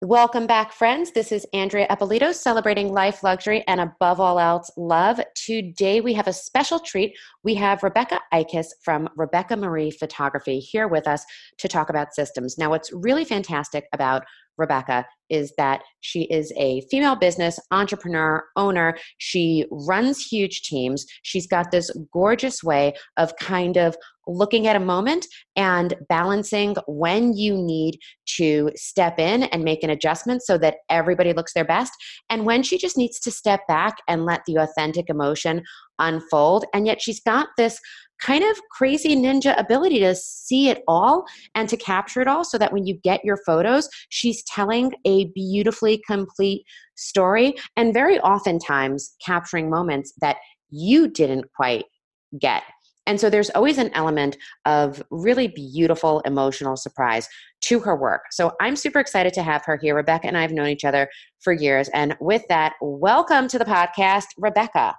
Welcome back, friends. This is Andrea Eppolito celebrating life, luxury, and above all else, love. Today we have a special treat. We have Rebecca Ickes from Rebecca Marie Photography here with us to talk about systems. Now, what's really fantastic about Rebecca is that she is a female business entrepreneur, owner. She runs huge teams. She's got this gorgeous way of kind of looking at a moment and balancing when you need to step in and make an adjustment so that everybody looks their best, and when she just needs to step back and let the authentic emotion unfold. And yet she's got this kind of crazy ninja ability to see it all and to capture it all so that when you get your photos, she's telling a beautifully complete story and very oftentimes capturing moments that you didn't quite get. And so there's always an element of really beautiful emotional surprise to her work. So I'm super excited to have her here. Rebecca and I have known each other for years. And with that, welcome to the podcast, Rebecca.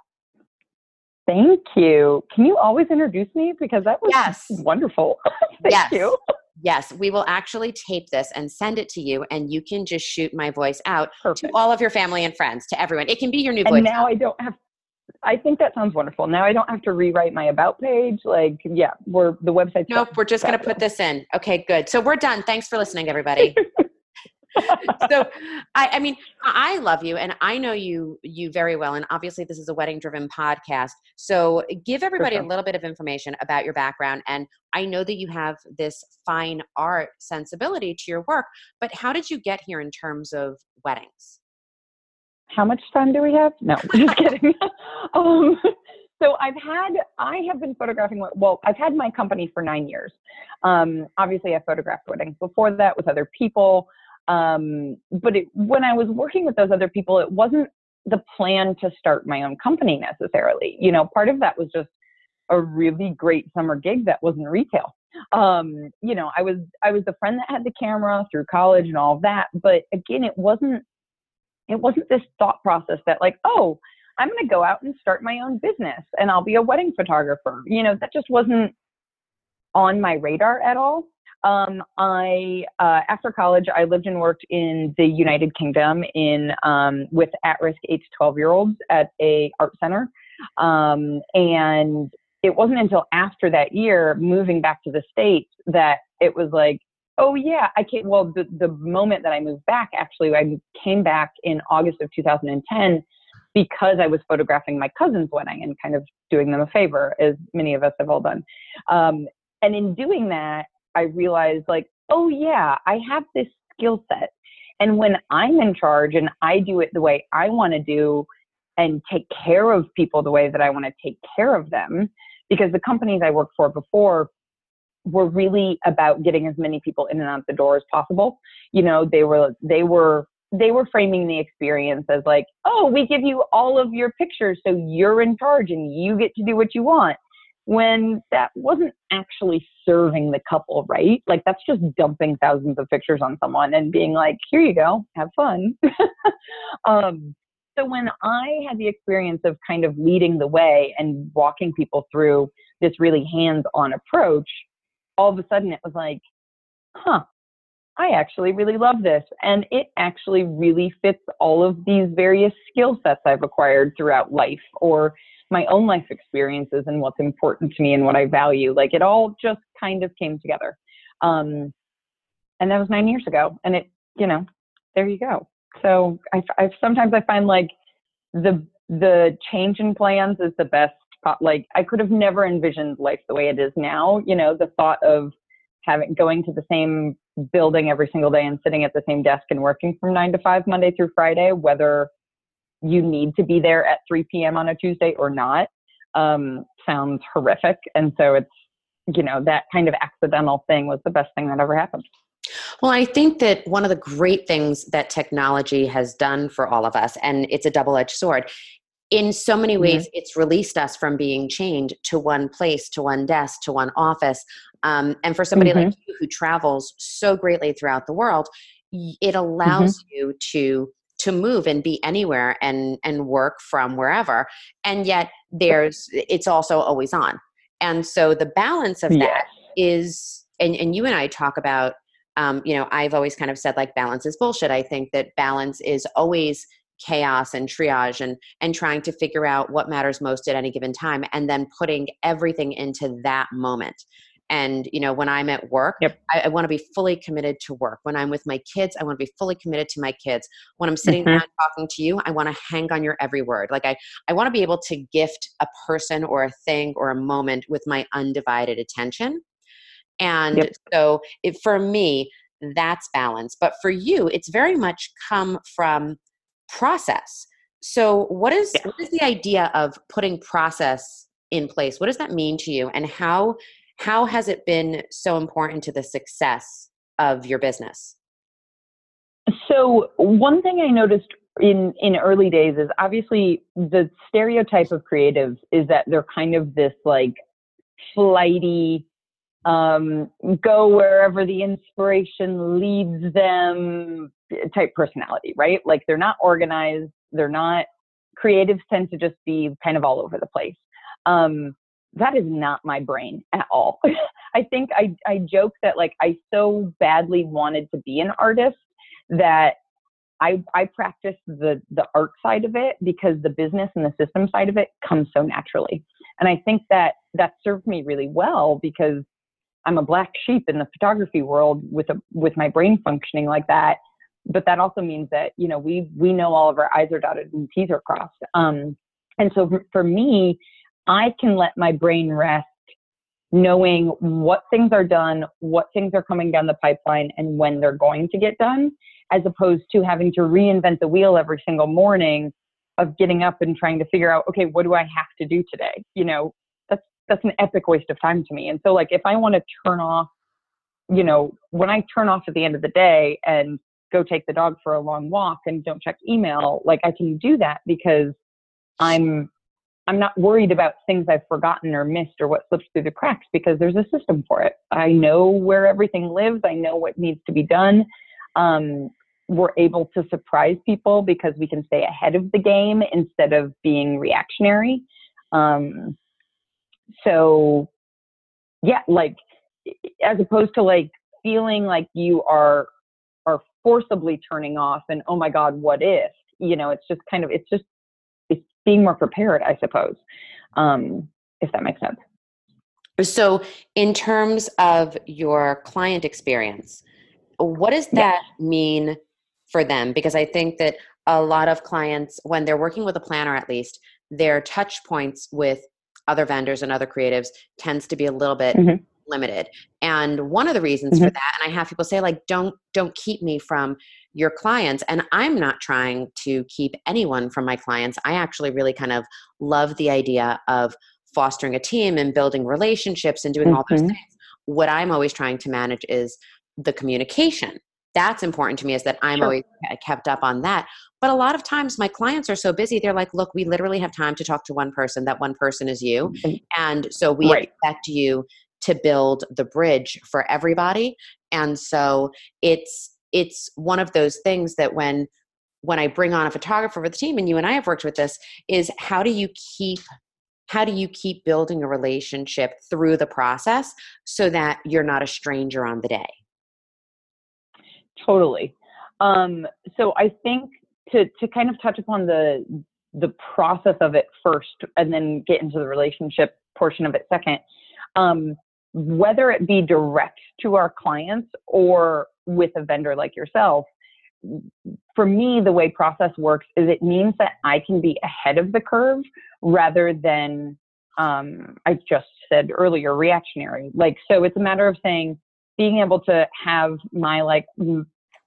Thank you. Can you always introduce me? Because that was yes. wonderful. Thank yes. you. Yes, we will actually tape this and send it to you, and you can just shoot my voice out Perfect. to all of your family and friends, to everyone. It can be your new and voice. now I don't have. I think that sounds wonderful. Now I don't have to rewrite my about page. Like, yeah, we're the website. Nope, we're just going to put this in. Okay, good. So we're done. Thanks for listening, everybody. so I, I mean i love you and i know you you very well and obviously this is a wedding driven podcast so give everybody sure. a little bit of information about your background and i know that you have this fine art sensibility to your work but how did you get here in terms of weddings how much time do we have no just kidding um, so I've had, I have been photographing, well, I've had my company for nine years. Um, obviously, I photographed weddings before that with other people. Um, but it, when I was working with those other people, it wasn't the plan to start my own company necessarily. You know, part of that was just a really great summer gig that wasn't retail. Um, you know, I was I was the friend that had the camera through college and all of that, but again, it wasn't it wasn't this thought process that like, oh, I'm going to go out and start my own business and I'll be a wedding photographer. You know, that just wasn't on my radar at all. Um, I uh, after college, I lived and worked in the United Kingdom in um, with at-risk eight to twelve year olds at a art center, um, and it wasn't until after that year, moving back to the states, that it was like, oh yeah, I came. Well, the the moment that I moved back, actually, I came back in August of 2010 because I was photographing my cousin's wedding and kind of doing them a favor, as many of us have all done. Um, and in doing that, I realized like, oh yeah, I have this skill set. And when I'm in charge and I do it the way I want to do and take care of people the way that I want to take care of them, because the companies I worked for before were really about getting as many people in and out the door as possible. You know, they were they were they were framing the experience as like, oh, we give you all of your pictures so you're in charge and you get to do what you want when that wasn't actually serving the couple right. Like that's just dumping thousands of pictures on someone and being like, here you go, have fun. um, so when I had the experience of kind of leading the way and walking people through this really hands-on approach, all of a sudden it was like, huh, I actually really love this. And it actually really fits all of these various skill sets I've acquired throughout life or my own life experiences and what's important to me and what I value. Like it all just kind of came together. Um, and that was nine years ago. And it, you know, there you go. So I, I sometimes I find like the the change in plans is the best. Like I could have never envisioned life the way it is now. You know, the thought of having going to the same building every single day and sitting at the same desk and working from nine to five Monday through Friday, whether you need to be there at 3 p.m. on a Tuesday or not um, sounds horrific. And so it's, you know, that kind of accidental thing was the best thing that ever happened. Well, I think that one of the great things that technology has done for all of us, and it's a double edged sword, in so many mm-hmm. ways, mm-hmm. it's released us from being chained to one place, to one desk, to one office. Um, and for somebody mm-hmm. like you who travels so greatly throughout the world, it allows mm-hmm. you to to move and be anywhere and and work from wherever and yet there's it's also always on and so the balance of that is, and, and you and i talk about um, you know, I've always kind of said like balance is bullshit. I think that balance is always chaos and triage and and trying to figure out what matters most at any given time and then putting everything into that moment and you know when i'm at work yep. i, I want to be fully committed to work when i'm with my kids i want to be fully committed to my kids when i'm sitting mm-hmm. down talking to you i want to hang on your every word like i i want to be able to gift a person or a thing or a moment with my undivided attention and yep. so it, for me that's balance but for you it's very much come from process so what is yeah. what is the idea of putting process in place what does that mean to you and how how has it been so important to the success of your business? So, one thing I noticed in in early days is obviously the stereotype of creatives is that they're kind of this like flighty um, go wherever the inspiration leads them type personality, right? Like they're not organized, they're not creatives tend to just be kind of all over the place. Um, that is not my brain at all. I think I, I joke that like I so badly wanted to be an artist that I, I practice the, the art side of it because the business and the system side of it comes so naturally. And I think that that served me really well because I'm a black sheep in the photography world with a, with my brain functioning like that. But that also means that, you know, we, we know all of our I's are dotted and T's are crossed. Um, and so for, me, I can let my brain rest knowing what things are done, what things are coming down the pipeline, and when they're going to get done, as opposed to having to reinvent the wheel every single morning of getting up and trying to figure out, okay, what do I have to do today? You know, that's an epic waste of time to me. And so like if I want to turn off, you know, when I turn off at the end of the day and go take the dog for a long walk and don't check email, like I can do that because I'm I'm not worried about things I've forgotten or missed or what slips through the cracks because there's a system for it. I know where everything lives. I know what needs to be done. Um, we're able to surprise people because we can stay ahead of the game instead of being reactionary. Um, so, yeah, like as opposed to like feeling like you are are forcibly turning off and oh my god, what if? You know, it's just kind of it's just it's being more prepared, I suppose, um, if that makes sense. So, in terms of your client experience, what does that yeah. mean for them? Because I think that a lot of clients, when they're working with a planner at least, their touch points with other vendors and other creatives tends to be a little bit mm-hmm. limited. And one of the reasons mm-hmm. for that, and I have people say, like, don't don't keep me from your clients. And I'm not trying to keep anyone from my clients. I actually really kind of love the idea of fostering a team and building relationships and doing mm-hmm. all those mm-hmm. things. What I'm always trying to manage is the communication. That's important to me is that I'm sure. always kept up on that. But a lot of times my clients are so busy, they're like, look, we literally have time to talk to one person. That one person is you. Mm-hmm. And so we right. expect you to build the bridge for everybody. And so it's it's one of those things that when when I bring on a photographer for the team, and you and I have worked with this, is how do you keep how do you keep building a relationship through the process so that you're not a stranger on the day? Totally. Um, so I think to to kind of touch upon the the process of it first, and then get into the relationship portion of it second. Um, whether it be direct to our clients or with a vendor like yourself, for me, the way process works is it means that I can be ahead of the curve rather than, um, I just said earlier, reactionary. Like, so it's a matter of saying, being able to have my like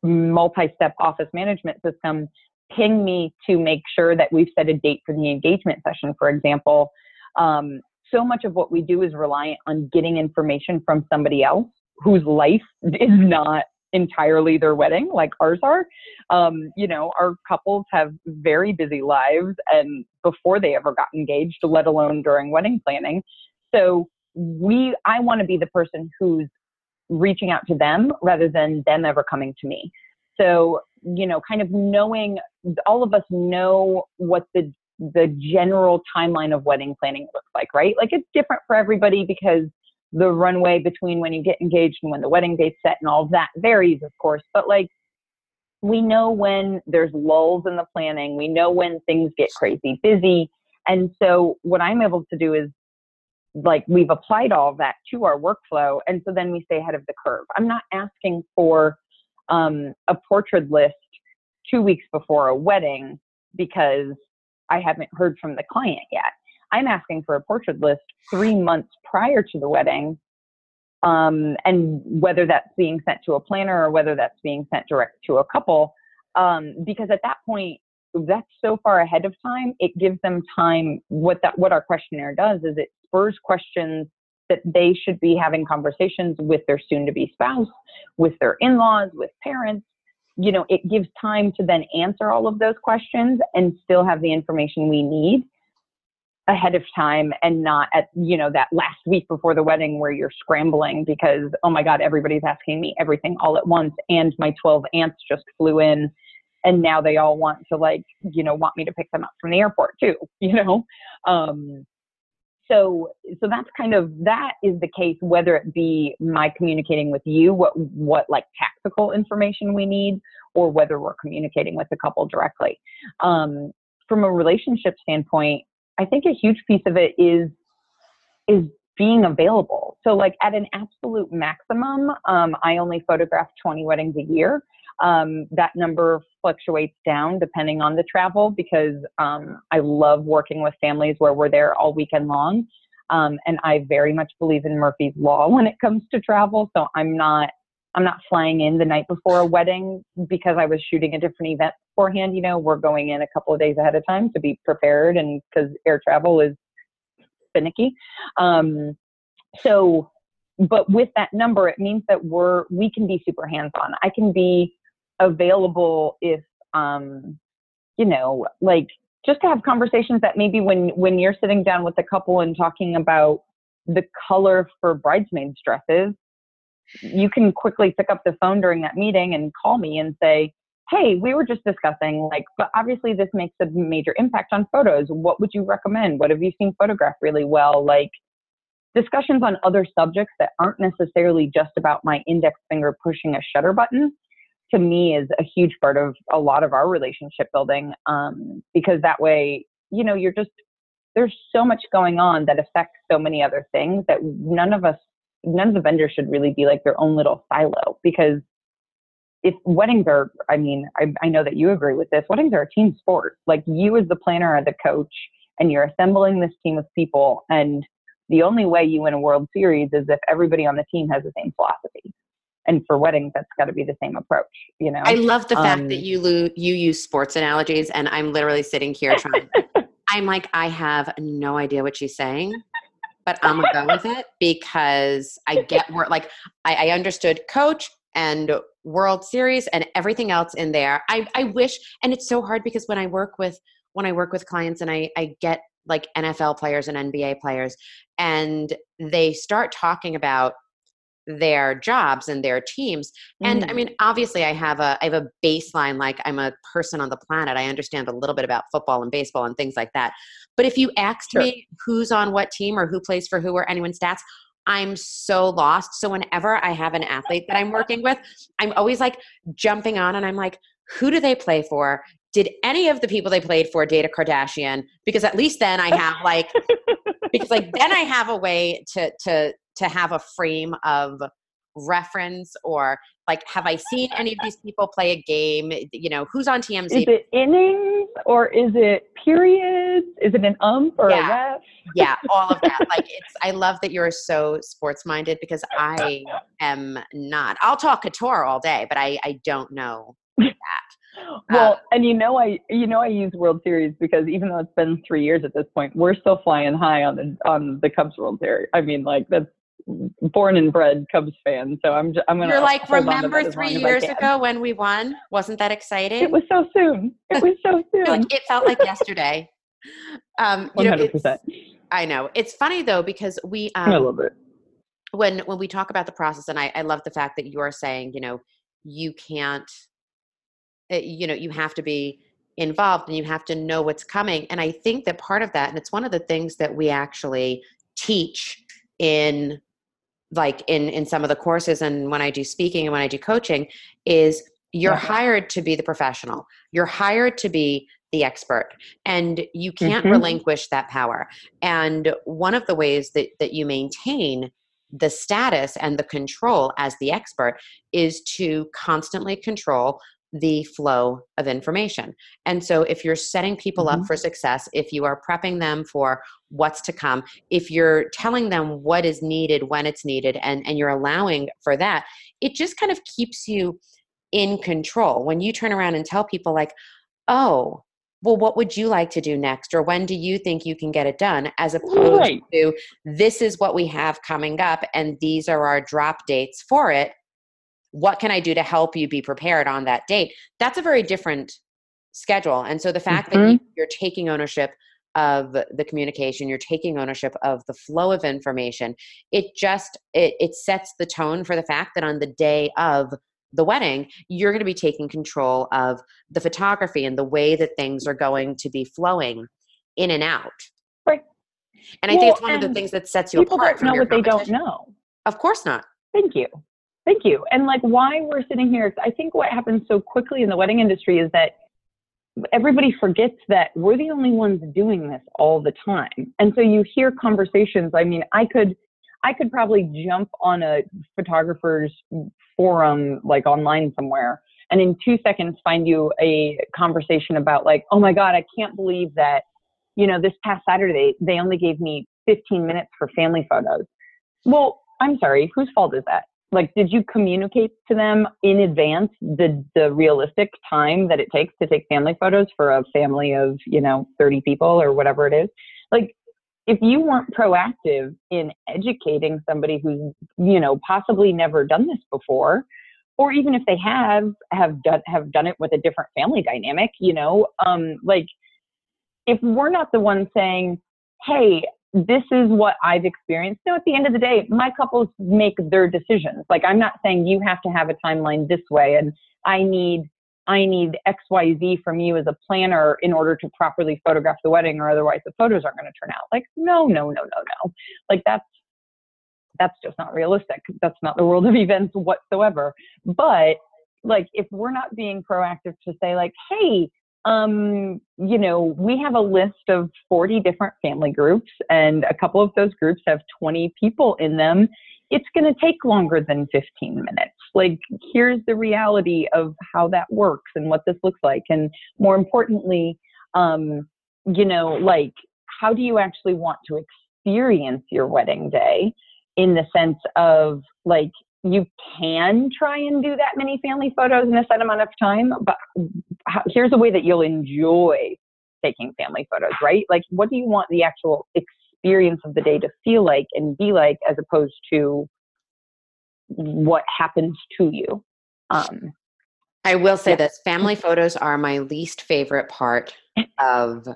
multi-step office management system ping me to make sure that we've set a date for the engagement session, for example. Um, so much of what we do is reliant on getting information from somebody else whose life is not entirely their wedding like ours are. Um, you know, our couples have very busy lives and before they ever got engaged, let alone during wedding planning. So we, I want to be the person who's reaching out to them rather than them ever coming to me. So, you know, kind of knowing, all of us know what the the general timeline of wedding planning looks like, right? Like it's different for everybody because the runway between when you get engaged and when the wedding date's set and all that varies, of course. But like, we know when there's lulls in the planning. We know when things get crazy busy. And so what I'm able to do is like we've applied all that to our workflow. And so then we stay ahead of the curve. I'm not asking for um, a portrait list two weeks before a wedding because I haven't heard from the client yet. I'm asking for a portrait list three months prior to the wedding. Um, and whether that's being sent to a planner or whether that's being sent direct to a couple, um, because at that point, that's so far ahead of time, it gives them time. What that what our questionnaire does is it spurs questions that they should be having conversations with their soon to be spouse, with their in laws, with parents. You know, it gives time to then answer all of those questions and still have the information we need ahead of time and not at you know that last week before the wedding where you're scrambling because oh my god everybody's asking me everything all at once and my 12 aunts just flew in and now they all want to like you know want me to pick them up from the airport too you know um so so that's kind of that is the case whether it be my communicating with you what what like tactical information we need or whether we're communicating with the couple directly. Um, from a relationship standpoint i think a huge piece of it is is being available. So like at an absolute maximum um, i only photograph 20 weddings a year um, that number fluctuates down depending on the travel because um, I love working with families where we're there all weekend long. Um, and I very much believe in Murphy's Law when it comes to travel. So I'm not I'm not flying in the night before a wedding because I was shooting a different event beforehand. You know, we're going in a couple of days ahead of time to be prepared, and because air travel is finicky. Um, so, but with that number, it means that we're we can be super hands on. I can be available if um you know like just to have conversations that maybe when when you're sitting down with a couple and talking about the color for bridesmaids dresses you can quickly pick up the phone during that meeting and call me and say hey we were just discussing like but obviously this makes a major impact on photos. What would you recommend? What have you seen photographed really well? Like discussions on other subjects that aren't necessarily just about my index finger pushing a shutter button to me is a huge part of a lot of our relationship building um, because that way you know you're just there's so much going on that affects so many other things that none of us none of the vendors should really be like their own little silo because if weddings are i mean I, I know that you agree with this weddings are a team sport. Like you as the planner are the coach and you're assembling this team of people and the only way you win a world series is if everybody on the team has the same philosophy and for weddings that's got to be the same approach you know? I love the um, fact that um, you lo- you use sports analogies and i'm literally sitting here trying i'm like i have no idea what she's saying but i'm gonna go with it because i get where like I, I understood coach and world series and everything else in there. I i wish and it's so hard because when i work with when i work with clients and i i get like nfl players and nba players and they start talking about their jobs and their teams and mm. i mean obviously i have a i have a baseline like i'm a person on the planet i understand a little bit about football and baseball and things like that but if you asked sure. me who's on what team or who plays for who or anyone's stats i'm so lost so whenever i have an athlete that i'm working with i'm always like jumping on and i'm like who do they play for did any of the people they played for date a kardashian because at least then i have like because like then i have a way to to to have a frame of reference or like have i seen any of these people play a game? You know who's on tmz is it innings or is it periods? Is it an ump or yeah. a ref? Yeah all of that. Like it's i love that you're so sports minded because i am not. I'll talk couture all day but i i don't know that. Well, uh, and you know I you know I use World Series because even though it's been three years at this point, we're still flying high on the on the Cubs World Series. I mean, like that's born and bred Cubs fan, so I'm just, I'm gonna. You're like, remember three years ago when we won? Wasn't that exciting? It was so soon. It was so soon. like, it felt like yesterday. Um, One hundred percent. I know it's funny though because we. Um, I love it. When when we talk about the process, and I, I love the fact that you're saying, you know, you can't, eh, you know, you have to be involved and you have to know what's coming. And I think that part of that, and it's one of the things that we actually teach in like in in some of the courses and when I do speaking and when I do coaching is you're yeah. hired to be the professional. You're hired to be the expert and you can't mm-hmm. relinquish that power. And one of the ways that that you maintain the status and the control as the expert is to constantly control the flow of information. And so, if you're setting people mm-hmm. up for success, if you are prepping them for what's to come, if you're telling them what is needed when it's needed, and, and you're allowing for that, it just kind of keeps you in control. When you turn around and tell people, like, oh, well, what would you like to do next? Or when do you think you can get it done? As opposed right. to, this is what we have coming up, and these are our drop dates for it what can I do to help you be prepared on that date? That's a very different schedule. And so the fact mm-hmm. that you're taking ownership of the communication you're taking ownership of the flow of information it just it, it sets the tone for the fact that on the day of the wedding you're going to be taking control of the photography and the way that things are going to be flowing in and out right and i well, think it's one of the things that sets you people apart don't know what they don't know of course not thank you Thank you. And like why we're sitting here, I think what happens so quickly in the wedding industry is that everybody forgets that we're the only ones doing this all the time. And so you hear conversations. I mean, I could I could probably jump on a photographer's forum like online somewhere and in 2 seconds find you a conversation about like, "Oh my god, I can't believe that you know, this past Saturday they only gave me 15 minutes for family photos." Well, I'm sorry, whose fault is that? Like did you communicate to them in advance the the realistic time that it takes to take family photos for a family of you know 30 people or whatever it is? Like if you weren't proactive in educating somebody who's you know possibly never done this before or even if they have have done have done it with a different family dynamic you know um like if we're not the ones saying hey this is what I've experienced. So at the end of the day, my couples make their decisions. Like I'm not saying you have to have a timeline this way and I need I need XYZ from you as a planner in order to properly photograph the wedding or otherwise the photos aren't going to turn out. Like no, no, no, no, no. Like that's that's just not realistic. That's not the world of events whatsoever. But like if we're not being proactive to say like, "Hey, um, you know, we have a list of 40 different family groups, and a couple of those groups have 20 people in them. It's going to take longer than 15 minutes. Like, here's the reality of how that works and what this looks like. And more importantly, um, you know, like, how do you actually want to experience your wedding day in the sense of like you can try and do that many family photos in a set amount of time, but here's a way that you'll enjoy taking family photos, right? Like, what do you want the actual experience of the day to feel like and be like, as opposed to what happens to you? Um, I will say yeah. this: family photos are my least favorite part of.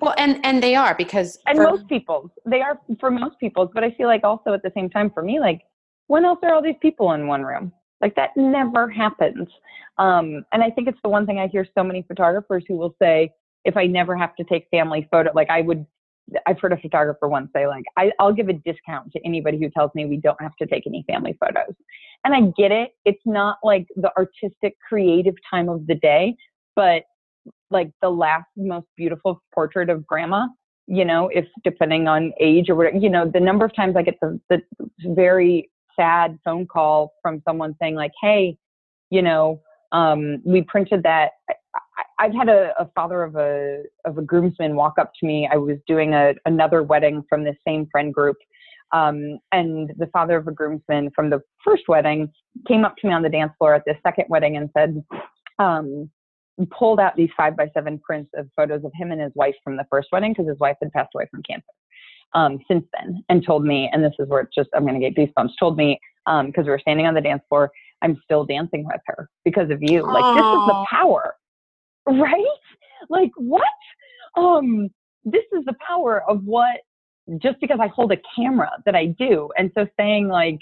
Well, and and they are because and for, most people they are for most people. but I feel like also at the same time for me, like when else are all these people in one room? Like that never happens. Um, and I think it's the one thing I hear so many photographers who will say, if I never have to take family photo, like I would, I've heard a photographer once say, like, I, I'll give a discount to anybody who tells me we don't have to take any family photos. And I get it. It's not like the artistic, creative time of the day, but like the last most beautiful portrait of grandma you know, if depending on age or whatever, you know, the number of times I get the, the very sad phone call from someone saying like, "Hey, you know, um, we printed that." I, have had a, a, father of a of a groomsman walk up to me. I was doing a, another wedding from the same friend group, um, and the father of a groomsman from the first wedding came up to me on the dance floor at the second wedding and said, um, pulled out these five by seven prints of photos of him and his wife from the first wedding because his wife had passed away from cancer um, since then and told me, and this is where it's just, I'm going to get goosebumps, told me, because um, we were standing on the dance floor, I'm still dancing with her because of you. Like, Aww. this is the power, right? Like, what? Um, this is the power of what, just because I hold a camera that I do. And so saying, like,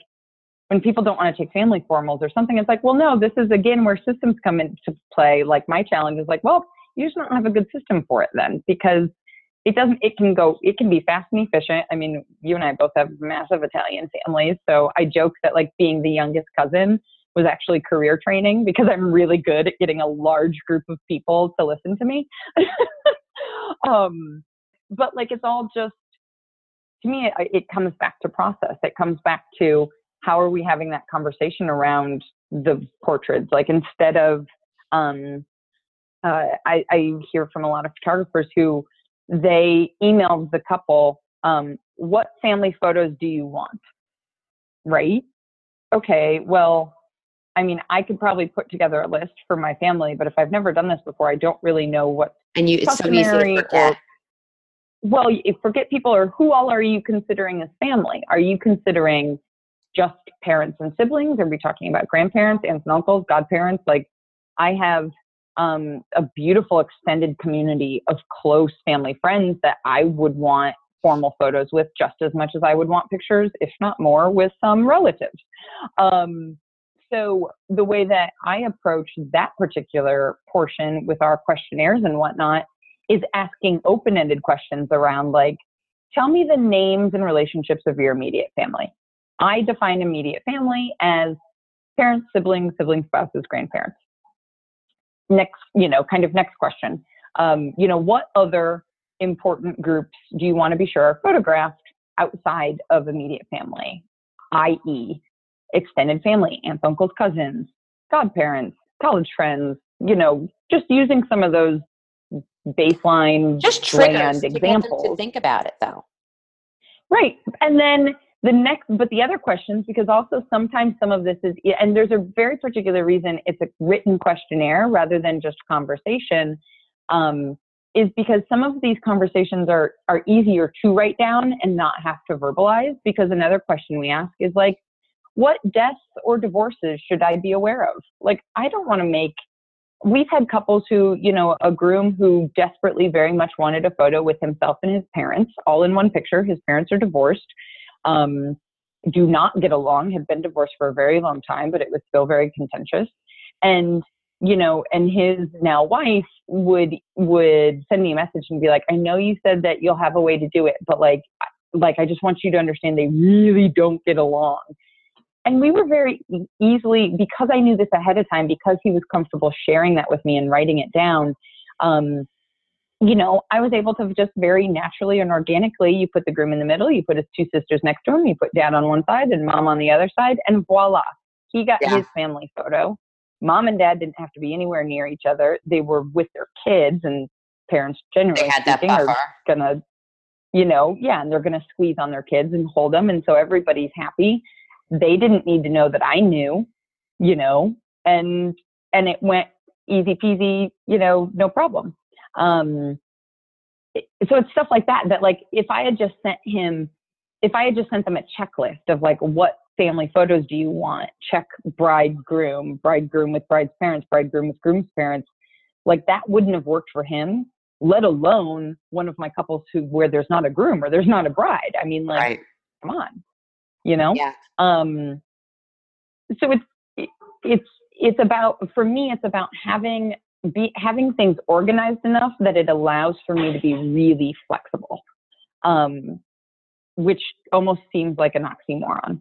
when people don't want to take family formals or something, it's like, well, no, this is again where systems come into play. Like, my challenge is like, well, you just don't have a good system for it then because it doesn't it can go it can be fast and efficient. I mean you and i both have massive italian families so i joke that like being the youngest cousin was actually career training because i'm really good at getting a large group of people to listen to me. Um but like it's all just to me it, it comes back to process. It comes back to how are we having that conversation around the portraits? Like instead of um uh, I, I hear from a lot of photographers who they emailed the couple, um, what family photos do you want? Right? Okay, well, I mean, I could probably put together a list for my family, but if I've never done this before, I don't really know what. And you, it's so easy to forget. Or, well, you forget people, or who all are you considering as family? Are you considering just parents and siblings? Are we talking about grandparents, aunts and uncles, godparents? Like, I have um, a beautiful extended community of close family friends that I would want formal photos with just as much as I would want pictures, if not more, with some relatives. Um, so the way that I approach that particular portion with our questionnaires and whatnot is asking open-ended questions around like, tell me the names and relationships of your immediate family. I define immediate family as parents, siblings, siblings, spouses, grandparents next, you know, kind of next question. Um, you know, what other important groups do you want to be sure are photographed outside of immediate family, i.e., extended family, aunts, uncles, cousins, godparents, college friends, you know, just using some of those baseline just triggers examples. to think about it though. Right. And then the next but the other questions because also sometimes some of this is and there's a very particular reason it's a written questionnaire rather than just conversation um, is because some of these conversations are are easier to write down and not have to verbalize because another question we ask is like what deaths or divorces should i be aware of? Like i don't want to make we've had couples who you know a groom who desperately very much wanted a photo with himself and his parents all in one picture his parents are divorced um, do not get along, had been divorced for a very long time, but it was still very contentious. And you know, and his now wife would would send me a message and be like, "I know you said that you'll have a way to do it, but like, like I just want you to understand they really don't get along." And we were very easily because I knew this ahead of time, because he was comfortable sharing that with me and writing it down. Um, you know, I was able to just very naturally and organically, you put the groom in the middle, you put his two sisters next to him, you put dad on one side and mom on the other side, and voila, he got yeah. his family photo. Mom and dad didn't have to be anywhere near each other. They were with their kids, and parents generally speaking are gonna, you know, yeah, and they're gonna squeeze on their kids and hold them, and so everybody's happy. They didn't need to know that I knew, you know, and and it went easy peasy, you know, no problem. Um, so it's stuff like that that like if I had just sent him, if I had just sent them a checklist of like what family photos do you want? Check bride groom, bridegroom with bride's parents, bridegroom with groom's parents. Like that wouldn't have worked for him, let alone one of my couples who where there's not a groom or there's not a bride. I mean, like, right. come on, you know. Yeah. Um. So it's it's it's about for me it's about having be having things organized enough that it allows for me to be really flexible um, which almost seems like an oxymoron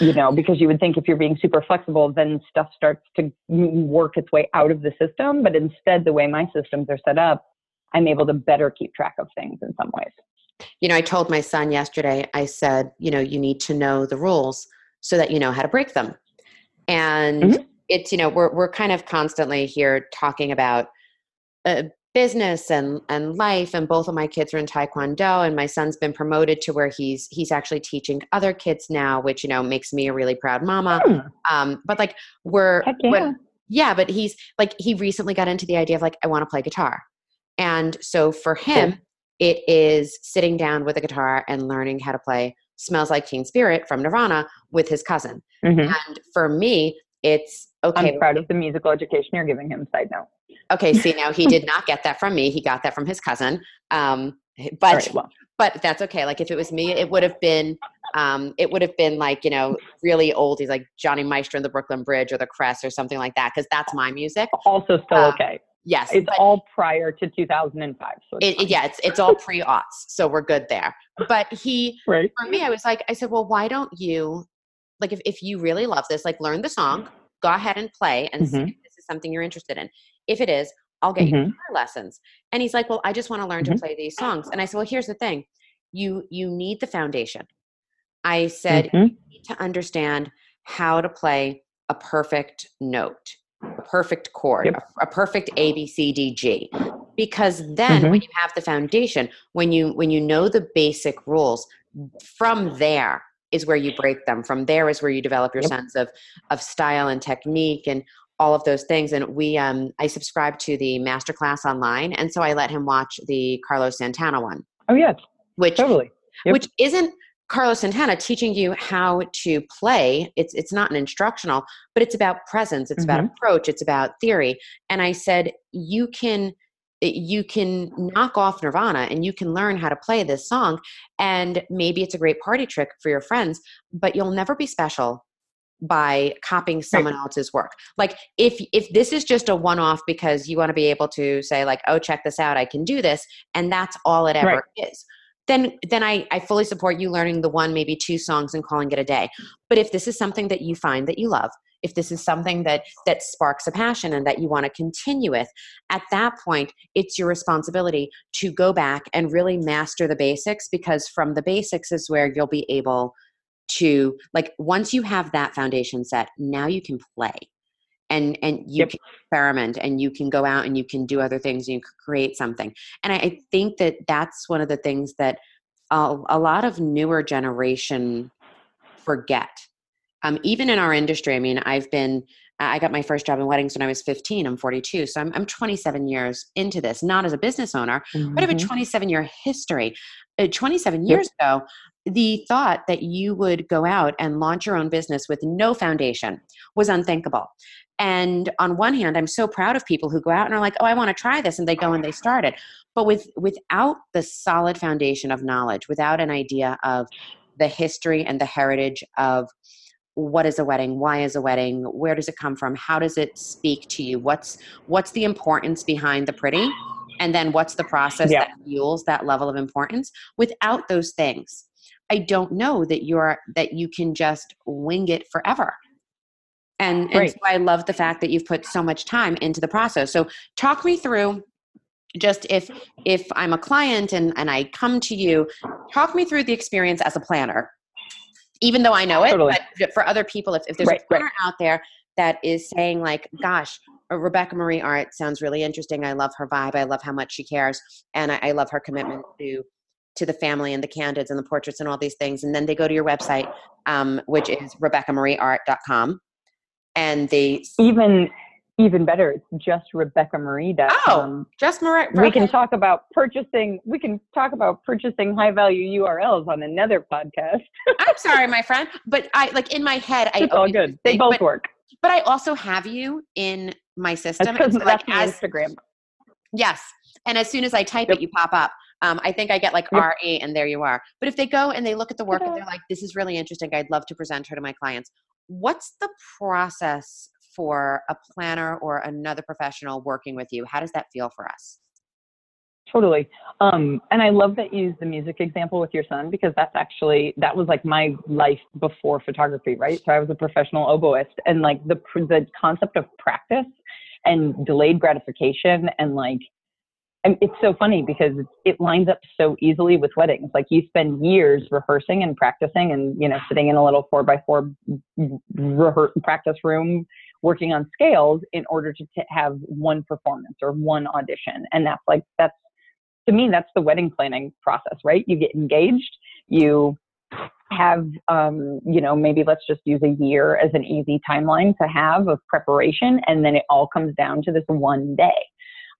you know because you would think if you're being super flexible then stuff starts to work its way out of the system but instead the way my systems are set up i'm able to better keep track of things in some ways. You know i told my son yesterday i said you know you need to know the rules so that you know how to break them. And mm-hmm it's you know we're we're kind of constantly here talking about uh, business and and life and both of my kids are in taekwondo and my son's been promoted to where he's he's actually teaching other kids now which you know makes me a really proud mama hmm. um but like we're yeah. When, yeah but he's like he recently got into the idea of like i want to play guitar and so for him it is sitting down with a guitar and learning how to play smells like teen spirit from nirvana with his cousin mm-hmm. and for me it's okay. I'm proud of the musical education you're giving him. Side note. Okay, see now he did not get that from me. He got that from his cousin. Um, but right, well. but that's okay. Like if it was me, it would have been um, it would have been like you know really old. He's like Johnny Maestro and the Brooklyn Bridge or the Crest or something like that because that's my music. Also still uh, okay. Yes, it's all prior to 2005. So it, it, yeah, it's it's all pre aughts, so we're good there. But he, right. for me, I was like, I said, well, why don't you, like, if if you really love this, like, learn the song, go ahead and play, and mm-hmm. see if this is something you're interested in. If it is, I'll get mm-hmm. you guitar lessons. And he's like, well, I just want to learn mm-hmm. to play these songs. And I said, well, here's the thing, you you need the foundation. I said, you mm-hmm. need to understand how to play a perfect note a perfect chord, yep. a, a, perfect A B C D G. Because then mm-hmm. when you have the foundation, when you when you know the basic rules, from there is where you break them. From there is where you develop your yep. sense of of style and technique and all of those things. And we um I subscribe to the masterclass online and so I let him watch the Carlos Santana one. Oh yes. Which totally. Yep. Which isn't Carlos Santana teaching you how to play. It's it's not an instructional, but it's about presence. It's mm-hmm. about approach. It's about theory. And I said you can you can knock off Nirvana and you can learn how to play this song. And maybe it's a great party trick for your friends, but you'll never be special by copying someone right. else's work. Like if if this is just a one off because you want to be able to say like, oh, check this out, I can do this, and that's all it ever right. is then then I, I fully support you learning the one maybe two songs and calling it a day but if this is something that you find that you love if this is something that that sparks a passion and that you want to continue with at that point it's your responsibility to go back and really master the basics because from the basics is where you'll be able to like once you have that foundation set now you can play. And and you yep. can experiment and you can go out and you can do other things and you can create something. And I, I think that that's one of the things that a, a lot of newer generation forget um, even in our industry i mean i've been i got my first job in weddings when i was 15 i'm 42 so i'm, I'm 27 years into this not as a business owner mm-hmm. but i have a mm-hmm. 27 year history uh, 27 years yep. ago the thought that you would go out and launch your own business with no foundation was unthinkable. And on one hand, I'm so proud of people who go out and are like, "Oh, I want to try this," and they go and they start it. But with without the solid foundation of knowledge, without an idea of the history and the heritage of what is a wedding why is a wedding where does it come from how does it speak to you what's what's the importance behind the pretty and then what's the process yeah. that fuels that level of importance without those things i don't know that you're that you can just wing it forever and, and right. so I love the fact that you've put so much time into the process. So talk me through just if if I'm a client and, and I come to you, talk me through the experience as a planner. Even though I know it, totally. but for other people, if, if there's right, a planner right. out there that is saying like, gosh, Rebecca Marie art sounds really interesting. I love her vibe. I love how much she cares. And I, I love her commitment to to the family and the candids and the portraits and all these things. And then they go to your website, um, which is RebeccaMarieArt.com and they even even better it's just rebecca marie oh just marie we can talk about purchasing we can talk about purchasing high value urls on another podcast. I'm sorry my friend but i like in my head i it's all good. they both but, work. but i also have you in my system that's, so like as, instagram. Yes and as soon as i type yep. it you pop up. Um, I think I get like yep. RE and there you are. But if they go and they look at the work and they're like, this is really interesting, I'd love to present her to my clients what's the process for a planner or another professional working with you? How does that feel for us? Totally. Um, and I love that you used the music example with your son because that's actually, that was like my life before photography, right? So I was a professional oboist and like the, the concept of practice and delayed gratification and like and it's so funny because it lines up so easily with weddings. Like you spend years rehearsing and practicing, and you know, sitting in a little four by four practice room, working on scales in order to t- have one performance or one audition. And that's like that's to me, that's the wedding planning process, right? You get engaged, you have um, you know maybe let's just use a year as an easy timeline to have of preparation and then it all comes down to this one day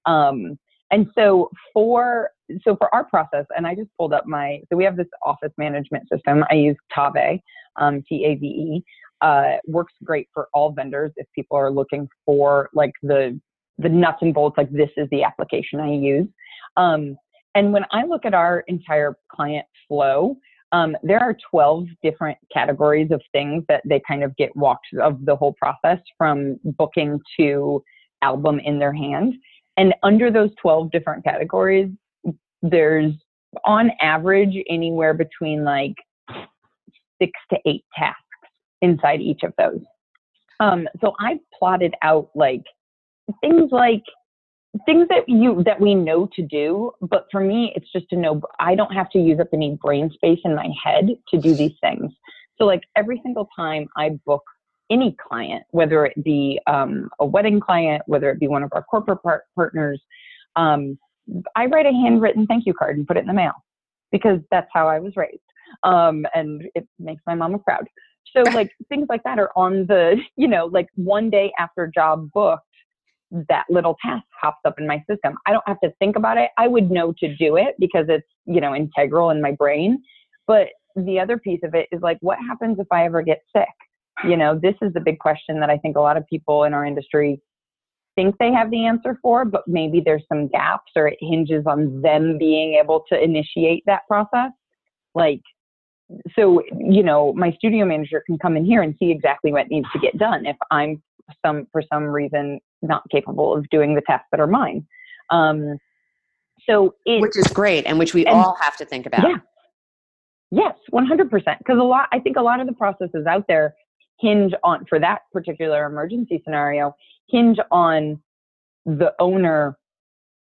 um, and so for so for our process, and I just pulled up my so we have this office management system. I use Tave, um, T A V E. Uh, works great for all vendors if people are looking for like the the nuts and bolts. Like this is the application I use. Um, and when I look at our entire client flow, um, there are 12 different categories of things that they kind of get walked of the whole process from booking to album in their hand And under those 12 different categories, there's on average anywhere between like six to eight tasks inside each of those. Um, so I've plotted out like things like things that you that we know to do but for me it's just to know i don't have to use up any brain space in my head to do these things. So like every single time i book any client whether it be um, a wedding client whether it be one of our corporate par- partners um, i write a handwritten thank you card and put it in the mail because that's how i was raised. Um, and it makes my mama proud so like things like that are on the you know like one day after job booked that little task pops up in my system. I don't have to think about it. I would know to do it because it's, you know, integral in my brain. But the other piece of it is like, what happens if I ever get sick? You know, this is the big question that I think a lot of people in our industry think they have the answer for, but maybe there's some gaps or it hinges on them being able to initiate that process. Like, so, you know, my studio manager can come in here and see exactly what needs to get done if I'm some for some reason not capable of doing the tasks that are mine. Um, so it, which is great, and which we and, all have to think about. Yeah. Yes, one hundred percent. Because a lot, I think a lot of the processes out there hinge on for that particular emergency scenario hinge on the owner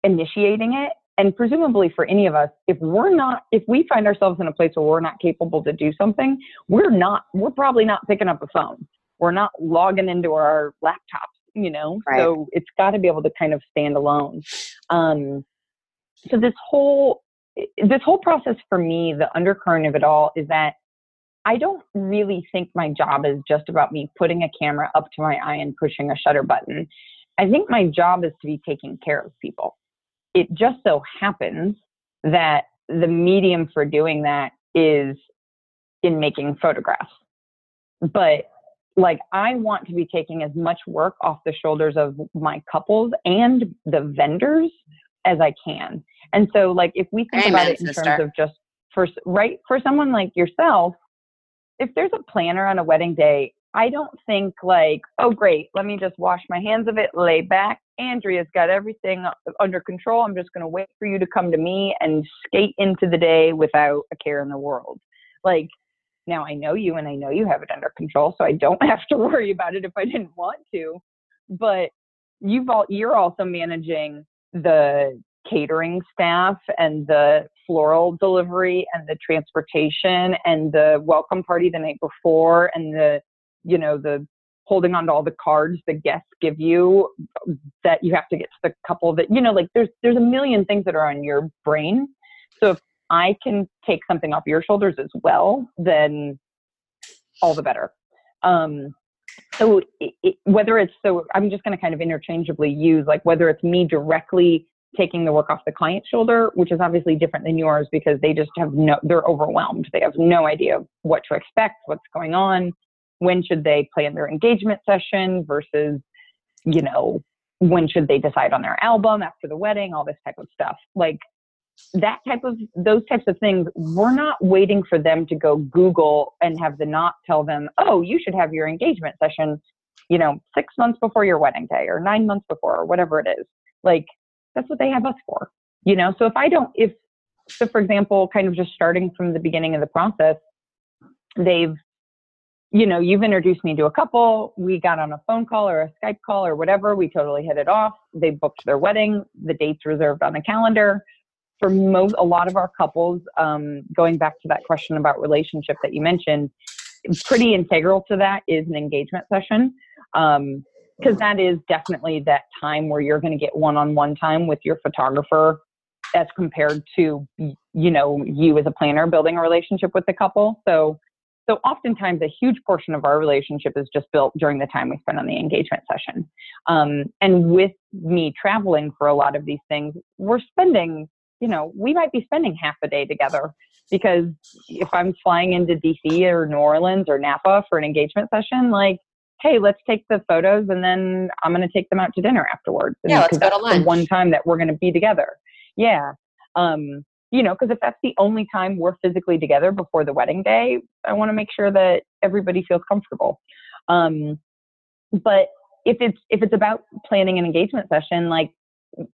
initiating it and presumably for any of us if we're not if we find ourselves in a place where we're not capable to do something we're not we're probably not picking up a phone we're not logging into our laptops, you know? Right. So it's got to be able to kind of stand alone. Um, so this whole this whole process for me, the undercurrent of it all is that I don't really think my job is just about me putting a camera up to my eye and pushing a shutter button. I think my job is to be taking care of people. It just so happens that the medium for doing that is in making photographs. But like I want to be taking as much work off the shoulders of my couples and the vendors as I can. And so like if we think Amen, about it in sister. terms of just for right for someone like yourself, if there's a planner on a wedding day, I don't think like, oh great, let me just wash my hands of it, lay back. Andrea's got everything under control. I'm just going to wait for you to come to me and skate into the day without a care in the world. Like now I know you and I know you have it under control, so I don't have to worry about it if I didn't want to. But you've all you're also managing the catering staff and the floral delivery and the transportation and the welcome party the night before and the you know the holding on to all the cards the guests give you that you have to get to the couple that you know like there's there's a million things that are on your brain so if I can take something off your shoulders as well, then all the better. Um, so it, it, whether it's so, I'm just going to kind of interchangeably use like whether it's me directly taking the work off the client's shoulder, which is obviously different than yours because they just have no, they're overwhelmed. They have no idea what to expect, what's going on, when should they plan their engagement session versus, you know, when should they decide on their album after the wedding, all this type of stuff. Like that type of those types of things we're not waiting for them to go google and have the knot tell them oh you should have your engagement session you know six months before your wedding day or nine months before or whatever it is like that's what they have us for you know so if i don't if so for example kind of just starting from the beginning of the process they've you know you've introduced me to a couple we got on a phone call or a skype call or whatever we totally hit it off they booked their wedding the dates reserved on the calendar. For most a lot of our couples um, going back to that question about relationship that you mentioned pretty integral to that is an engagement session because um, that is definitely that time where you're going to get one-on-one time with your photographer as compared to you know you as a planner building a relationship with the couple. So so oftentimes a huge portion of our relationship is just built during the time we spend on the engagement session um, and with me traveling for a lot of these things we're spending you know, we might be spending half a day together because if I'm flying into DC or New Orleans or Napa for an engagement session, like, hey, let's take the photos and then I'm going to take them out to dinner afterwards. Yeah, let's go to lunch. The one time that we're going to be together. Yeah. Um, you know, because if that's the only time we're physically together before the wedding day, I want to make sure that everybody feels comfortable. Um, but if it's if it's about planning an engagement session, like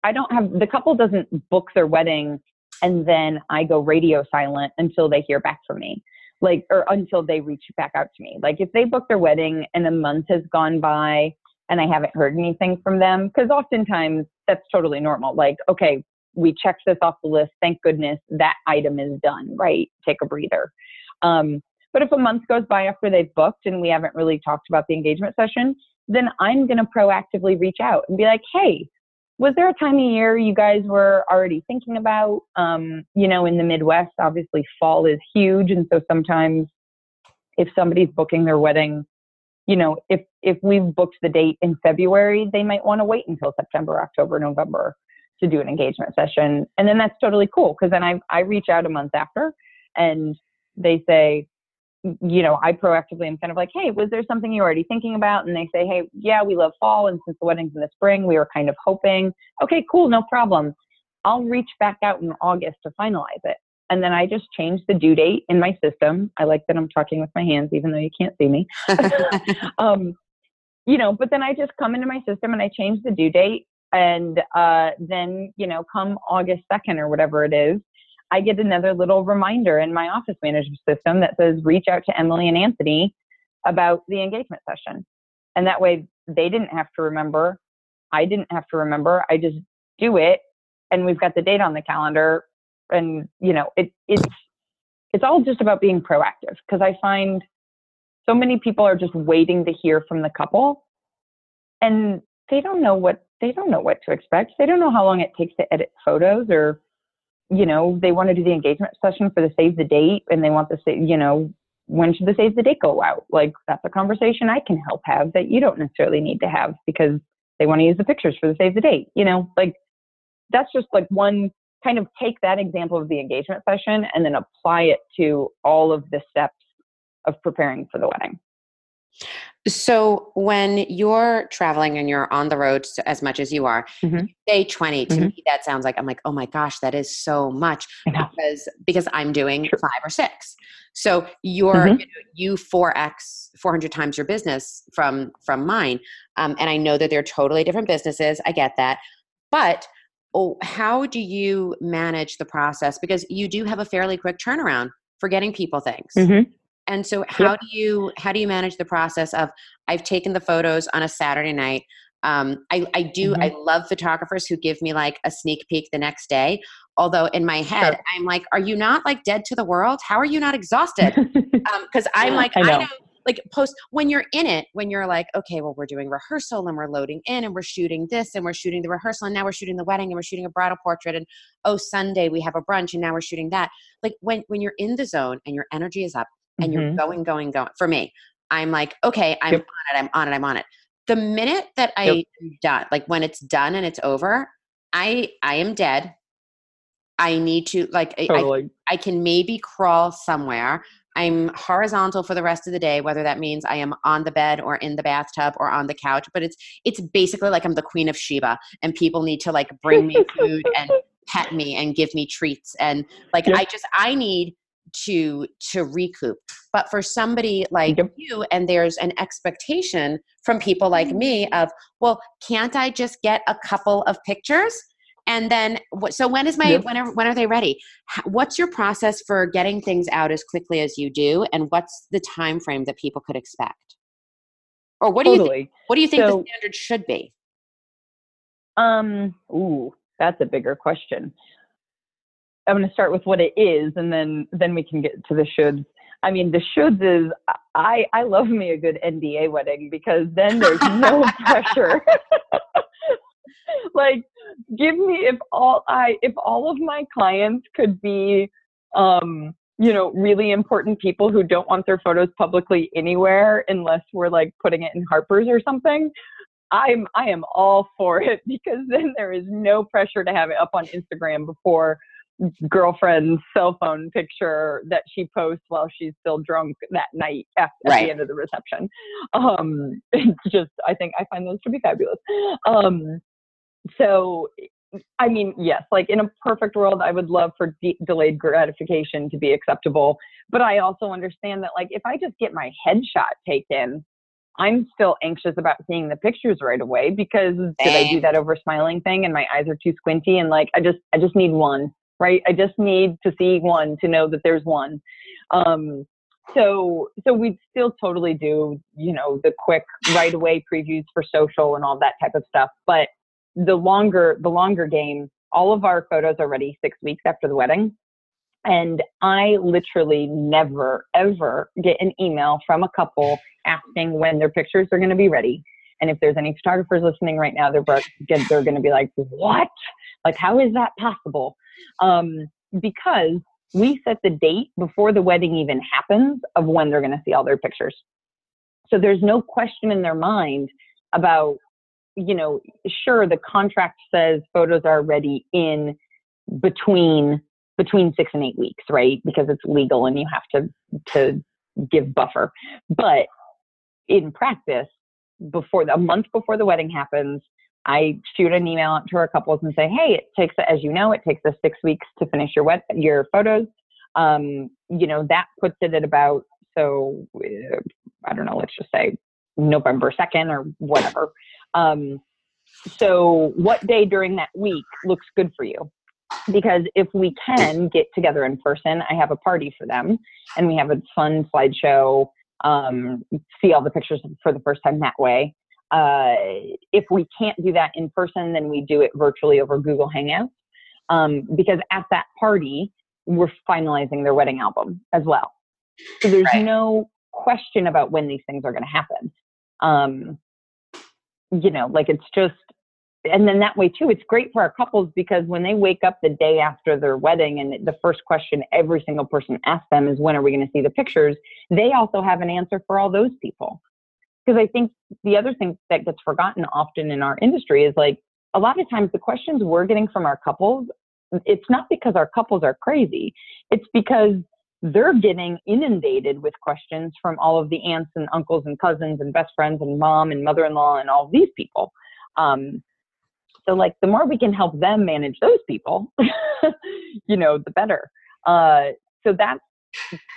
I don't have the couple doesn't book their wedding and then I go radio silent until they hear back from me. Like or until they reach back out to me. Like if they book their wedding and a month has gone by and I haven't heard anything from them, because oftentimes that's totally normal. Like, okay, we checked this off the list. Thank goodness that item is done, right? Take a breather. Um, but if a month goes by after they've booked and we haven't really talked about the engagement session, then I'm going to proactively reach out and be like, hey, was there a time of year you guys were already thinking about? Um, you know, in the Midwest, obviously fall is huge. And so sometimes if somebody's booking their wedding, you know, if, if we've booked the date in February, they might want to wait until September, October, November to do an engagement session. And then that's totally cool because then I, I reach out a month after and they say, you know, I proactively am kind of like, hey, was there something you were already thinking about? And they say, hey, yeah, we love fall. And since the wedding's in the spring, we were kind of hoping, okay, cool, no problem. I'll reach back out in August to finalize it. And then I just change the due date in my system. I like that I'm talking with my hands, even though you can't see me. um, you know, but then I just come into my system and I change the due date. And uh, then, you know, come August 2nd or whatever it is, I get another little reminder in my office management system that says reach out to Emily and Anthony about the engagement session. And that way they didn't have to remember. I didn't have to remember. I just do it and we've got the date on the calendar and you know it it's it's all just about being proactive because I find so many people are just waiting to hear from the couple and they don't know what they don't know what to expect. They don't know how long it takes to edit photos or you know, they want to do the engagement session for the save the date and they want the you know, when should the save the date go out? Like that's a conversation I can help have that you don't necessarily need to have because they want to use the pictures for the save the date. You know, like that's just like one kind of take that example of the engagement session and then apply it to all of the steps of preparing for the wedding. So when you're traveling and you're on the road as much as you are, mm-hmm. day 20 to mm-hmm. me that sounds like I'm like, "Oh my gosh, that is so much." Because because I'm doing True. 5 or 6. So you're mm-hmm. you, know, you 4x 400 times your business from from mine. Um, and I know that they're totally different businesses. I get that. But oh, how do you manage the process because you do have a fairly quick turnaround for getting people things. And so how yep. do you how do you manage the process of I've taken the photos on a Saturday night. Um, I, I do mm-hmm. I love photographers who give me like a sneak peek the next day. Although in my head sure. I'm like, are you not like dead to the world? How are you not exhausted? Because um, I'm like I know. I know like post when you're in it when you're like okay well we're doing rehearsal and we're loading in and we're shooting this and we're shooting the rehearsal and now we're shooting the wedding and we're shooting a bridal portrait and oh sunday we have a brunch and now we're shooting that like when when you're in the zone and your energy is up and mm-hmm. you're going, going, going. For me, I'm like, okay, I'm yep. on it, I'm on it, I'm on it. The minute that I yep. done, like when it's done and it's over, I I am dead. I need to like totally. I, I can maybe crawl somewhere. I'm horizontal for the rest of the day, whether that means I am on the bed or in the bathtub or on the couch. But it's it's basically like I'm the queen of Sheba, and people need to like bring me food and pet me and give me treats and like yep. I just I need to to recoup. But for somebody like yep. you and there's an expectation from people like me of well can't i just get a couple of pictures? And then so when is my yep. when, are, when are they ready? What's your process for getting things out as quickly as you do and what's the time frame that people could expect? Or what totally. do you think, what do you think so, the standard should be? Um ooh that's a bigger question I'm going to start with what it is, and then then we can get to the shoulds. I mean, the shoulds is I I love me a good NDA wedding because then there's no pressure. like, give me if all I if all of my clients could be, um, you know, really important people who don't want their photos publicly anywhere unless we're like putting it in Harper's or something. I'm I am all for it because then there is no pressure to have it up on Instagram before girlfriend's cell phone picture that she posts while she's still drunk that night at, right. the end of the reception. Um, it's just, I think I find those to be fabulous. Um, so, I mean, yes, like in a perfect world, I would love for de- delayed gratification to be acceptable. But I also understand that, like, if I just get my headshot taken, I'm still anxious about seeing the pictures right away because did I do that over smiling thing and my eyes are too squinty and like I just I just need one, right? I just need to see one to know that there's one. Um, so so we'd still totally do you know the quick right away previews for social and all that type of stuff but the longer the longer game all of our photos are ready six weeks after the wedding and i literally never ever get an email from a couple asking when their pictures are going to be ready and if there's any photographers listening right now they're they're going to be like what like how is that possible um, because we set the date before the wedding even happens of when they're going to see all their pictures. So there's no question in their mind about, you know, sure, the contract says photos are ready in between between six and eight weeks, right? Because it's legal and you have to to give buffer. But in practice, before a month before the wedding happens, I shoot an email out to our couples and say, hey, it takes, as you know, it takes us six weeks to finish your wet, your photos. Um, you know, that puts it at about, so uh, I don't know, let's just say November 2nd or whatever. Um, so what day during that week looks good for you? Because if we can get together in person, I have a party for them and we have a fun slideshow, um, see all the pictures for the first time that way. Uh, if we can't do that in person, then we do it virtually over Google Hangouts. Um, because at that party, we're finalizing their wedding album as well. So there's right. no question about when these things are going to happen. Um, you know, like it's just, and then that way too, it's great for our couples because when they wake up the day after their wedding and the first question every single person asks them is, when are we going to see the pictures? They also have an answer for all those people because I think the other thing that gets forgotten often in our industry is like a lot of times the questions we're getting from our couples, it's not because our couples are crazy. It's because they're getting inundated with questions from all of the aunts and uncles and cousins and best friends and mom and mother-in-law and all these people. Um, so like the more we can help them manage those people, you know, the better. Uh, so that's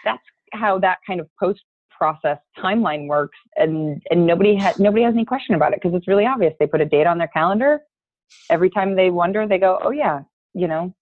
that's how that kind of post process timeline works and and nobody has nobody has any question about it because it's really obvious. They put a date on their calendar. Every time they wonder they go oh yeah you know?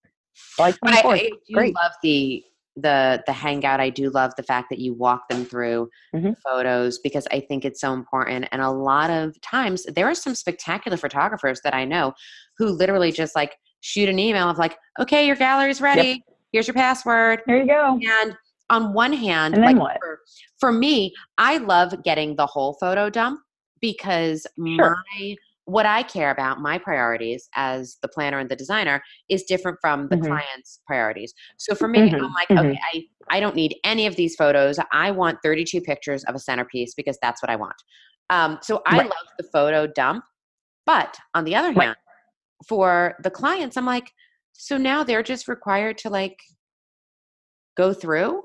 Like I, I do Great. love the the the hangout. I do love the fact that you walk them through mm-hmm. photos because i think it's so important. And a lot of times there are some spectacular photographers that i know who literally just like shoot an email of like okay your gallery's ready. Yep. here's your password. There you go. And on one hand, like for, for, me, I love getting the whole photo dump because sure. my what I care about, my priorities as the planner and the designer, is different from the mm-hmm. client's priorities. So for me, mm-hmm. I'm like, mm-hmm. okay, I, I don't need any of these photos. I want 32 pictures of a centerpiece because that's what I want. Um, so I right. love the photo dump. But on the other right. hand, for the clients, I'm like, so now they're just required to like go through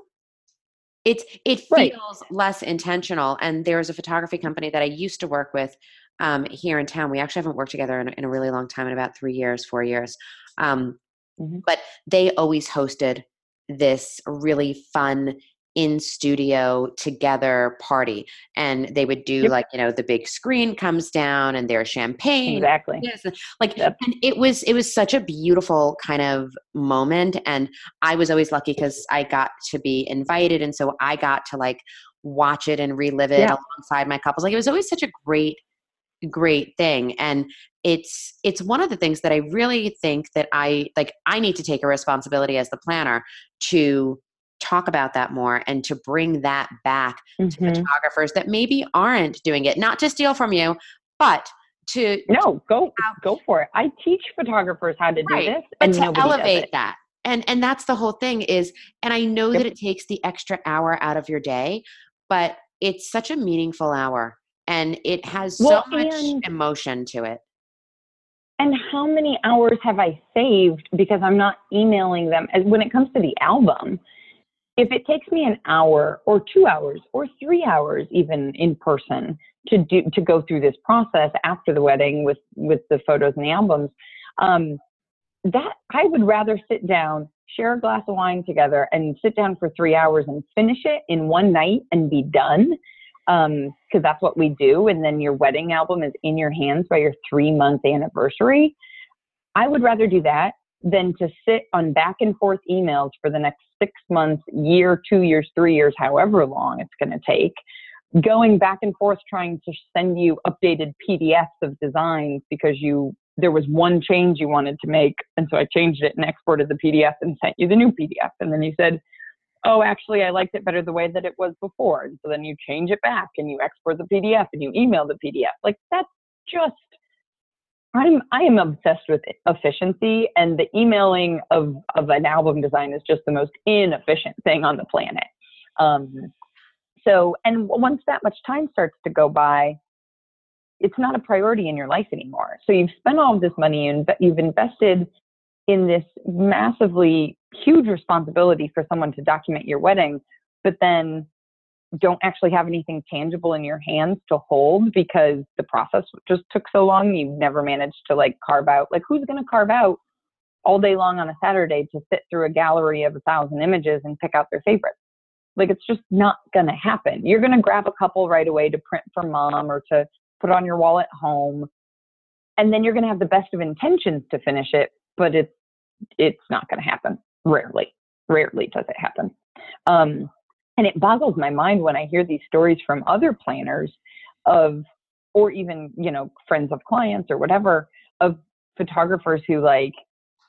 it's it feels right. less intentional and there's a photography company that i used to work with um, here in town we actually haven't worked together in, in, a really long time in about three years four years um, mm-hmm. but they always hosted this really fun in studio together party and they would do yep. like you know the big screen comes down and there's champagne exactly yes like yep. and it was it was such a beautiful kind of moment and i was always lucky because i got to be invited and so i got to like watch it and relive it yeah. alongside my couples like it was always such a great great thing and it's it's one of the things that i really think that i like i need to take a responsibility as the planner to talk about that more and to bring that back mm-hmm. to photographers that maybe aren't doing it not to steal from you but to no go out. go for it i teach photographers how to right. do this and to elevate that and and that's the whole thing is and i know yep. that it takes the extra hour out of your day but it's such a meaningful hour and it has well, so much emotion to it and how many hours have i saved because i'm not emailing them when it comes to the album if it takes me an hour or two hours or three hours even in person to do to go through this process after the wedding with with the photos and the albums um, that i would rather sit down share a glass of wine together and sit down for three hours and finish it in one night and be done because um, that's what we do. And then your wedding album is in your hands by your three month anniversary. I would rather do that than to sit on back and forth emails for the next six months, year, two years, three years, however long it's going to take, going back and forth trying to send you updated PDFs of designs because you there was one change you wanted to make, and so I changed it and exported the PDF and sent you the new PDF, and then you said, "Oh, actually, I liked it better the way that it was before," and so then you change it back and you export the PDF and you email the PDF. Like that's just I'm I am obsessed with efficiency, and the emailing of of an album design is just the most inefficient thing on the planet. Um, so, and once that much time starts to go by, it's not a priority in your life anymore. So you've spent all of this money and you've invested in this massively huge responsibility for someone to document your wedding, but then don't actually have anything tangible in your hands to hold because the process just took so long. You've never managed to like carve out, like, who's going to carve out all day long on a Saturday to sit through a gallery of a thousand images and pick out their favorites? Like, it's just not going to happen. You're going to grab a couple right away to print for mom or to put on your wall at home. And then you're going to have the best of intentions to finish it, but it's, it's not going to happen. Rarely, rarely does it happen. Um, and it boggles my mind when I hear these stories from other planners of, or even, you know, friends of clients or whatever, of photographers who like,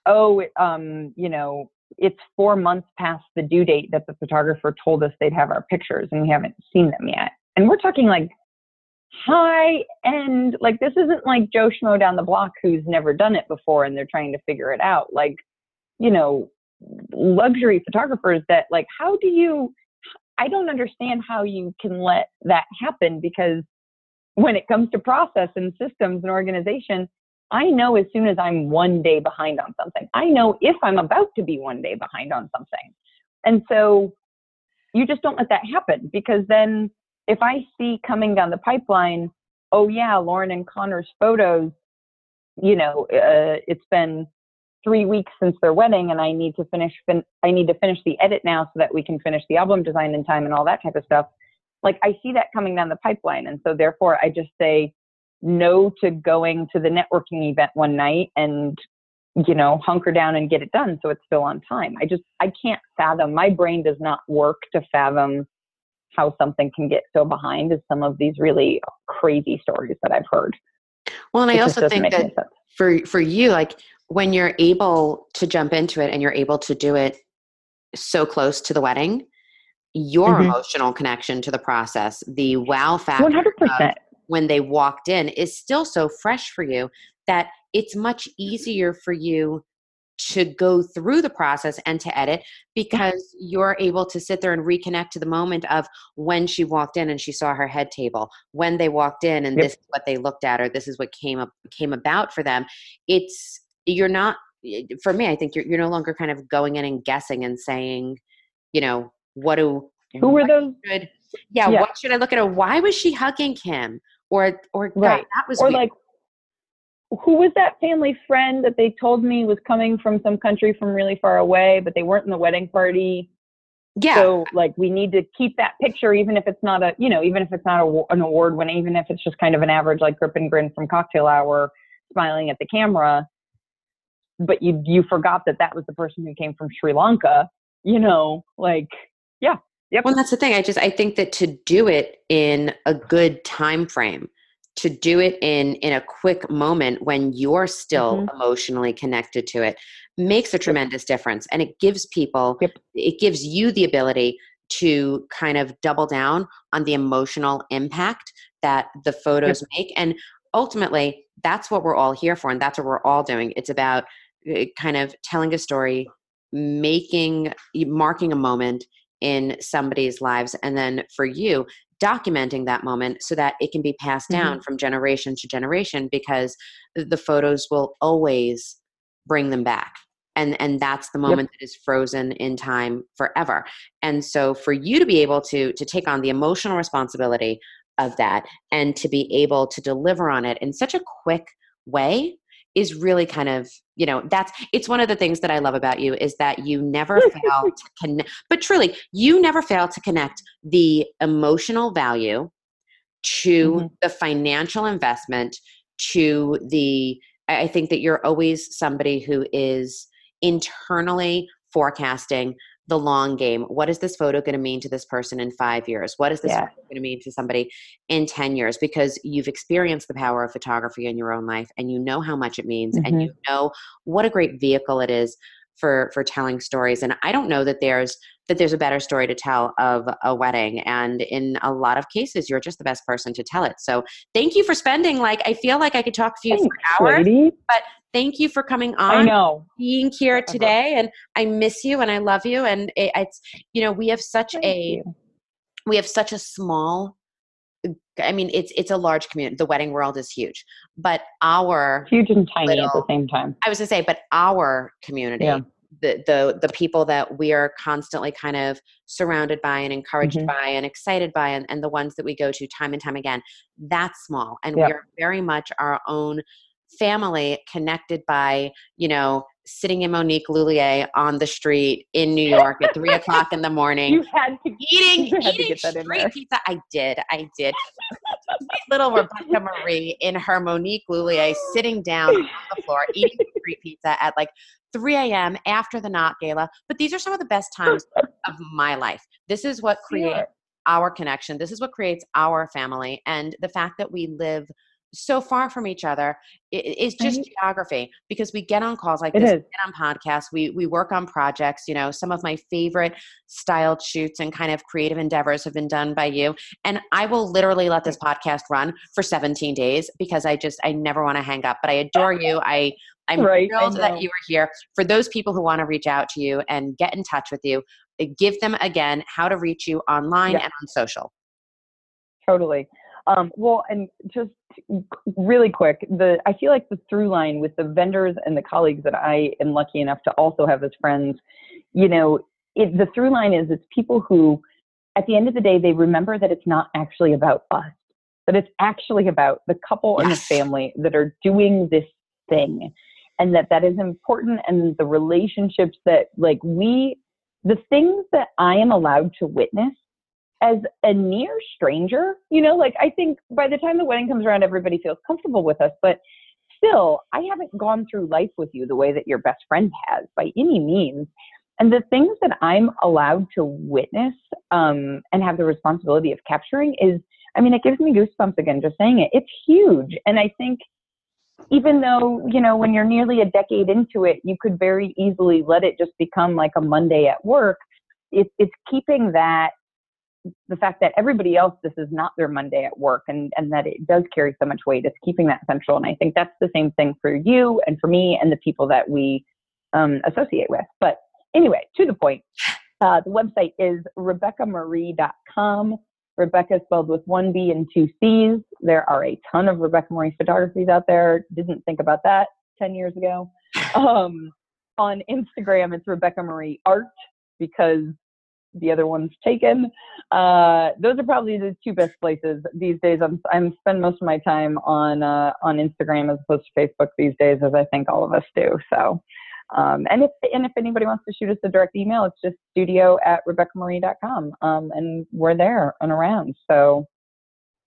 oh, um, you know, it's four months past the due date that the photographer told us they'd have our pictures and we haven't seen them yet. And we're talking like high end, like this isn't like Joe Schmo down the block who's never done it before and they're trying to figure it out. Like, you know, luxury photographers that like, how do you I don't understand how you can let that happen because when it comes to process and systems and organization, I know as soon as I'm one day behind on something. I know if I'm about to be one day behind on something. And so you just don't let that happen because then if I see coming down the pipeline, oh yeah, Lauren and Connor's photos, you know, uh, it's been three weeks since their wedding and I need to finish fin- I need to finish the edit now so that we can finish the album design in time and all that type of stuff. Like I see that coming down the pipeline and so therefore I just say no to going to the networking event one night and you know hunker down and get it done so it's still on time. I just I can't fathom my brain does not work to fathom how something can get so behind as some of these really crazy stories that I've heard. Well, and I also think that for for you like when you're able to jump into it and you're able to do it so close to the wedding, your mm-hmm. emotional connection to the process, the wow factor 100%. when they walked in is still so fresh for you that it's much easier for you to go through the process and to edit because you're able to sit there and reconnect to the moment of when she walked in and she saw her head table when they walked in and yep. this is what they looked at or this is what came up came about for them it's you're not for me i think you're, you're no longer kind of going in and guessing and saying you know what do who were those should, yeah, yeah, what should i look at her why was she hugging him? Or or right. God, that was or weird. like who was that family friend that they told me was coming from some country from really far away but they weren't in the wedding party? Yeah. So like we need to keep that picture even if it's not a you know even if it's not a, an award winning even if it's just kind of an average like grip and grin from cocktail hour smiling at the camera but you you forgot that that was the person who came from Sri Lanka. You know, like yeah, yep. Well, that's the thing. I just I think that to do it in a good time frame, to do it in in a quick moment when you're still mm-hmm. emotionally connected to it, makes a tremendous difference, and it gives people yep. it gives you the ability to kind of double down on the emotional impact that the photos yep. make and ultimately that's what we're all here for and that's what we're all doing it's about uh, kind of telling a story, making, marking a moment in somebody's lives, and then for you, documenting that moment so that it can be passed down mm-hmm. from generation to generation because the photos will always bring them back and and that's the moment yep. that is frozen in time forever and so for you to be able to to take on the emotional responsibility of that and to be able to deliver on it in such a quick way is really kind of you know that's it's one of the things that i love about you is that you never fail to connect but truly you never fail to connect the emotional value to Mhm. the financial investment to the I think that you're always somebody who is internally forecasting the long game. What is this photo going to mean to this person in five years? What is this Yeah. going to mean to somebody in 10 years? Because you've experienced the power of photography in your own life and you know how much it means and Mhm. you know what a great vehicle it is for for telling stories. And I don't know that there's that there's a better story to tell of a wedding. And in a lot of cases, you're just the best person to tell it. So thank you for spending like I feel like I could talk to you Thanks, for hours. lady. Thank you for coming on. I know. being here Forever. today and i miss you and i love you and it, it's you know we have such Thank a you. we have such a small i mean it's it's a large community the wedding world is huge but our Huge and tiny at the same time. i was to say but our community Yeah. The the the people that we are constantly kind of surrounded by and encouraged Mhm. by and excited by and, and the ones that we go to time and time again that's small and Yep. we are very much our own family connected by you know sitting in monique Lhuillier on the street in new york at three o'clock in the morning You had to eating You had to eating in street pizza. I did, I did. Little Rebecca Marie in her Monique Lhuillier sitting down on the floor eating street pizza at like 3 a.m. after the Knot Gala. But these are some of the best times of my life. This is what creates Yeah. our connection. This is what creates our family. And the fact that we live so far from each other is just Right. geography because we get on calls like It this, we get on podcasts, we we work on projects. You know, some of my favorite styled shoots and kind of creative endeavors have been done by you. And I will literally let this podcast run for 17 days because I just I never want to hang up. But I adore you. I I'm Right, thrilled that you are here. For those people who want to reach out to you and get in touch with you, uh, give them again how to reach you online and on social. Totally. Um, well, and just really quick, the I feel like the through line with the vendors and the colleagues that I am lucky enough to also have as friends, you know, it, the through line is it's people who, at the end of the day, they remember that it's not actually about us, that it's actually about the couple and the family that are doing this thing, and that that is important, and the relationships that like we, the things that I am allowed to witness as a near stranger, you know, like I think by the time the wedding comes around, everybody feels comfortable with us, but still, I haven't gone through life with you the way that your best friend has by any means. And the things that I'm allowed to witness um, and have the responsibility of capturing is, I mean, it gives me goosebumps again just saying it. It's huge. And I think even though, you know, when you're nearly a decade into it, you could very easily let it just become like a Monday at work. It, it's keeping that the fact that everybody else this is not their monday at work and and that it does carry so much weight it's keeping that central. And i think that's the same thing for you and for me and the people that we um, associate with. But anyway to the point uh, the website is rebeccamarie.com rebecca is spelled with one b and two c's there are a ton of rebecca marie photographies out there didn't think about that 10 years ago um, on instagram it's rebecca marie art because the other one's taken. Uh, those are probably the two best places these days. I'm I'm spend most of my time on uh, on Instagram as opposed to Facebook these days, as I think all of us do. So, um, and if and if anybody wants to shoot us a direct email, it's just studio at rebeccamarie.com, um, and we're there and around. So,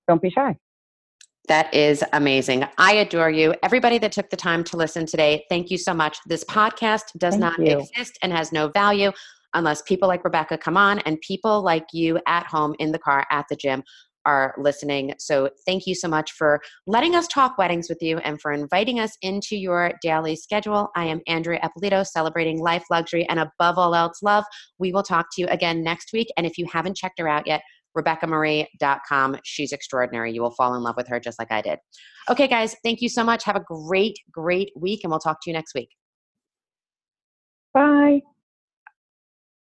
don't be shy. That is amazing. I adore you. Everybody that took the time to listen today, thank you so much. This podcast does Thank not you. exist and has no value unless people like Rebecca come on and people like you at home, in the car, at the gym are listening. So thank you so much for letting us talk weddings with you and for inviting us into your daily schedule. I am Andrea Eppolito, celebrating life, luxury, and above all else, love. We will talk to you again next week. And if you haven't checked her out yet, RebeccaMarie.com. She's extraordinary. You will fall in love with her just like I did. Okay, guys, thank you so much. Have a great, great week, and we'll talk to you next week.